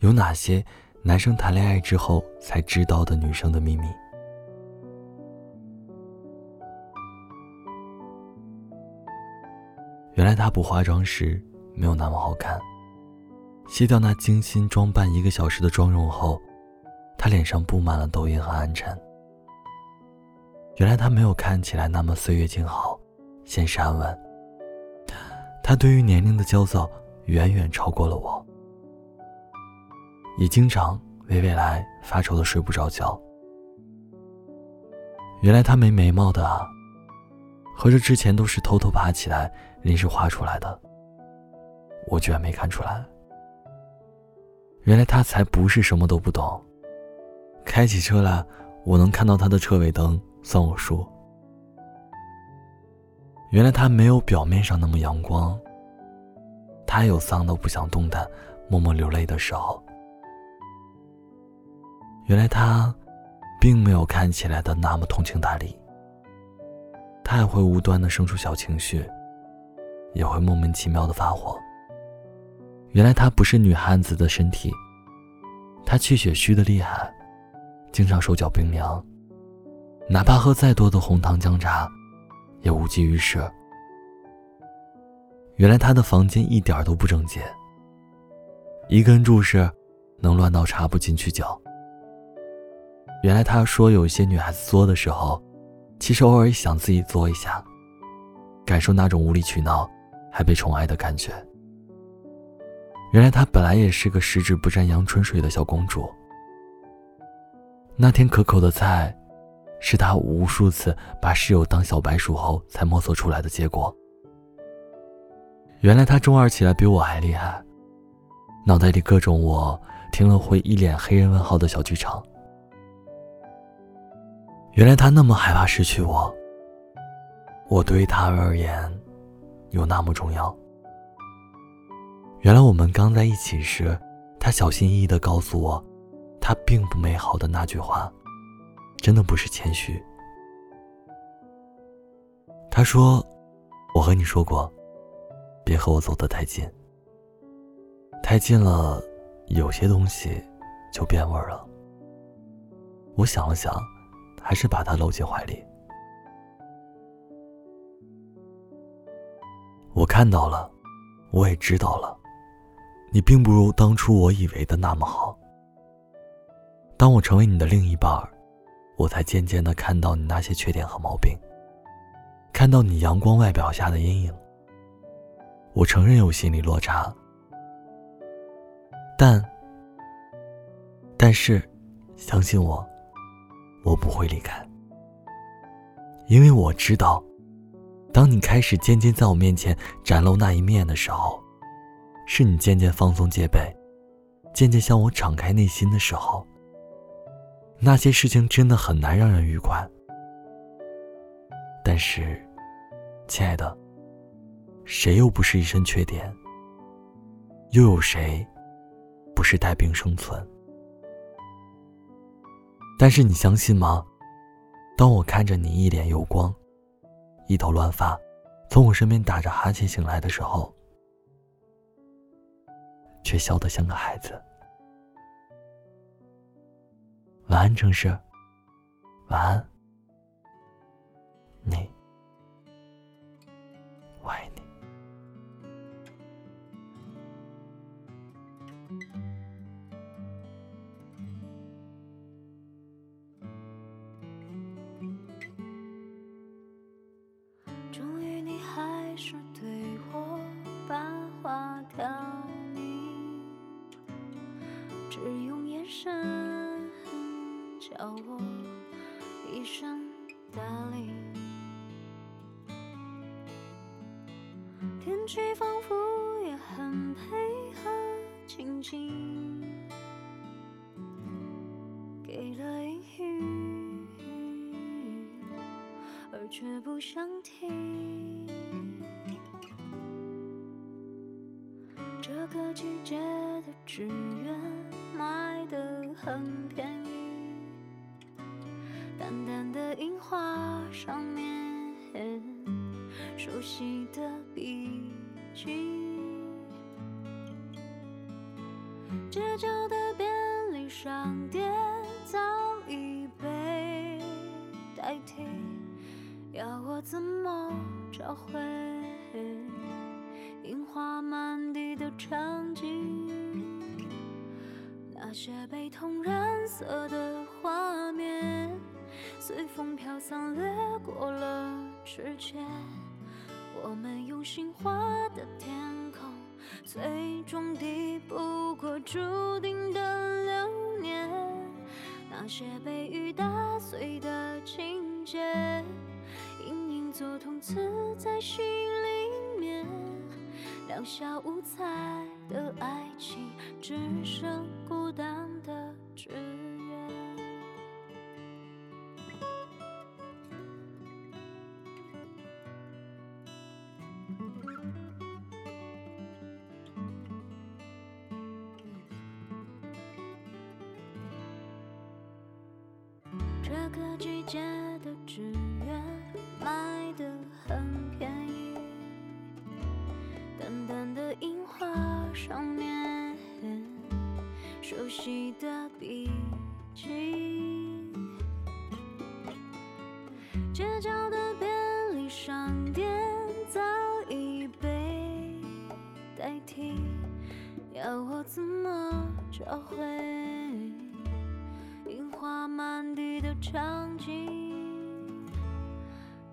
有哪些男生谈恋爱之后才知道的女生的秘密？原来她不化妆时没有那么好看。卸掉那精心装扮一个小时的妆容后，她脸上布满了痘印和暗沉。原来她没有看起来那么岁月静好，现实安稳。她对于年龄的焦躁远远超过了我，也经常为未来发愁的睡不着觉。原来他没眉毛的啊，合着之前都是偷偷爬起来临时画出来的，我居然没看出来。原来他才不是什么都不懂。开起车来，我能看到他的车尾灯，算我输。原来他没有表面上那么阳光。他有丧到不想动弹、默默流泪的时候。原来他，并没有看起来的那么通情达理。他也会无端的生出小情绪，也会莫名其妙的发火。原来他不是女汉子的身体，他气血虚的厉害，经常手脚冰凉。哪怕喝再多的红糖姜茶，也无济于事。原来他的房间一点都不整洁，一个人住时，能乱到插不进去脚。原来他说有一些女孩子作的时候，其实偶尔也想自己作一下，感受那种无理取闹还被宠爱的感觉。原来她本来也是个十指不沾阳春水的小公主。那天可口的菜，是她无数次把室友当小白鼠后才摸索出来的结果。原来她中二起来比我还厉害，脑袋里各种我听了会一脸黑人问号的小剧场。原来他那么害怕失去我，我对于他而言，有那么重要。原来我们刚在一起时，他小心翼翼地告诉我，他并不美好的那句话，真的不是谦虚。他说：“我和你说过，别和我走得太近。太近了，有些东西就变味了。”我想了想，还是把他搂进怀里。我看到了，我也知道了。你并不如当初我以为的那么好。当我成为你的另一半我才渐渐的看到你那些缺点和毛病，看到你阳光外表下的阴影。我承认有心理落差，但，但是，相信我，我不会离开，因为我知道，当你开始渐渐在我面前展露那一面的时候。是你渐渐放松戒备，渐渐向我敞开内心的时候。那些事情真的很难让人愉快。但是，亲爱的，谁又不是一身缺点？又有谁不是带病生存？但是你相信吗？当我看着你一脸油光，一头乱发，从我身边打着哈欠醒来的时候。却笑得像个孩子。晚安，城市。晚安，叫我一声 darling，天气仿佛也很配合，轻轻给了阴雨，而却不想听。这个季节的纸鸢。卖的很便宜，淡淡的樱花上面，熟悉的笔迹。街角的便利商店早已被代替，要我怎么找回樱花满地的场景？那些被痛染色的画面，随风飘散，掠过了指尖。我们用心画的天空，最终抵不过注定的流年。那些被雨打碎的情节，隐隐作痛，刺在心里面。两小无猜的爱情，只剩孤单的志这个季节的纸鸢卖得很便宜，淡淡的樱花上面熟悉的笔迹，街角的便利商店早已被代替，要我怎么找回？樱花满地的场景，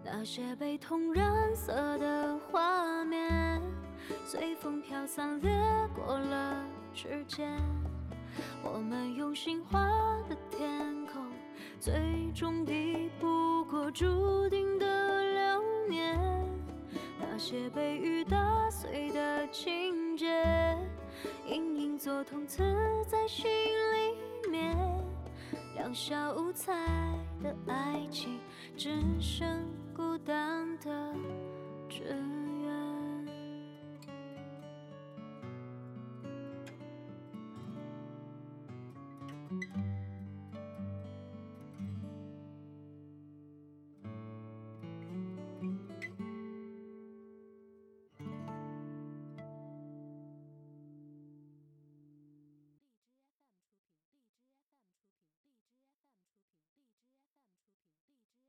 那些被痛染色的画面，随风飘散，掠过了指尖。我们用心画的天空，最终抵不过注定的流年。那些被雨打碎的情节，隐隐作痛，刺在心里面。两小无猜的爱情，只剩孤单的。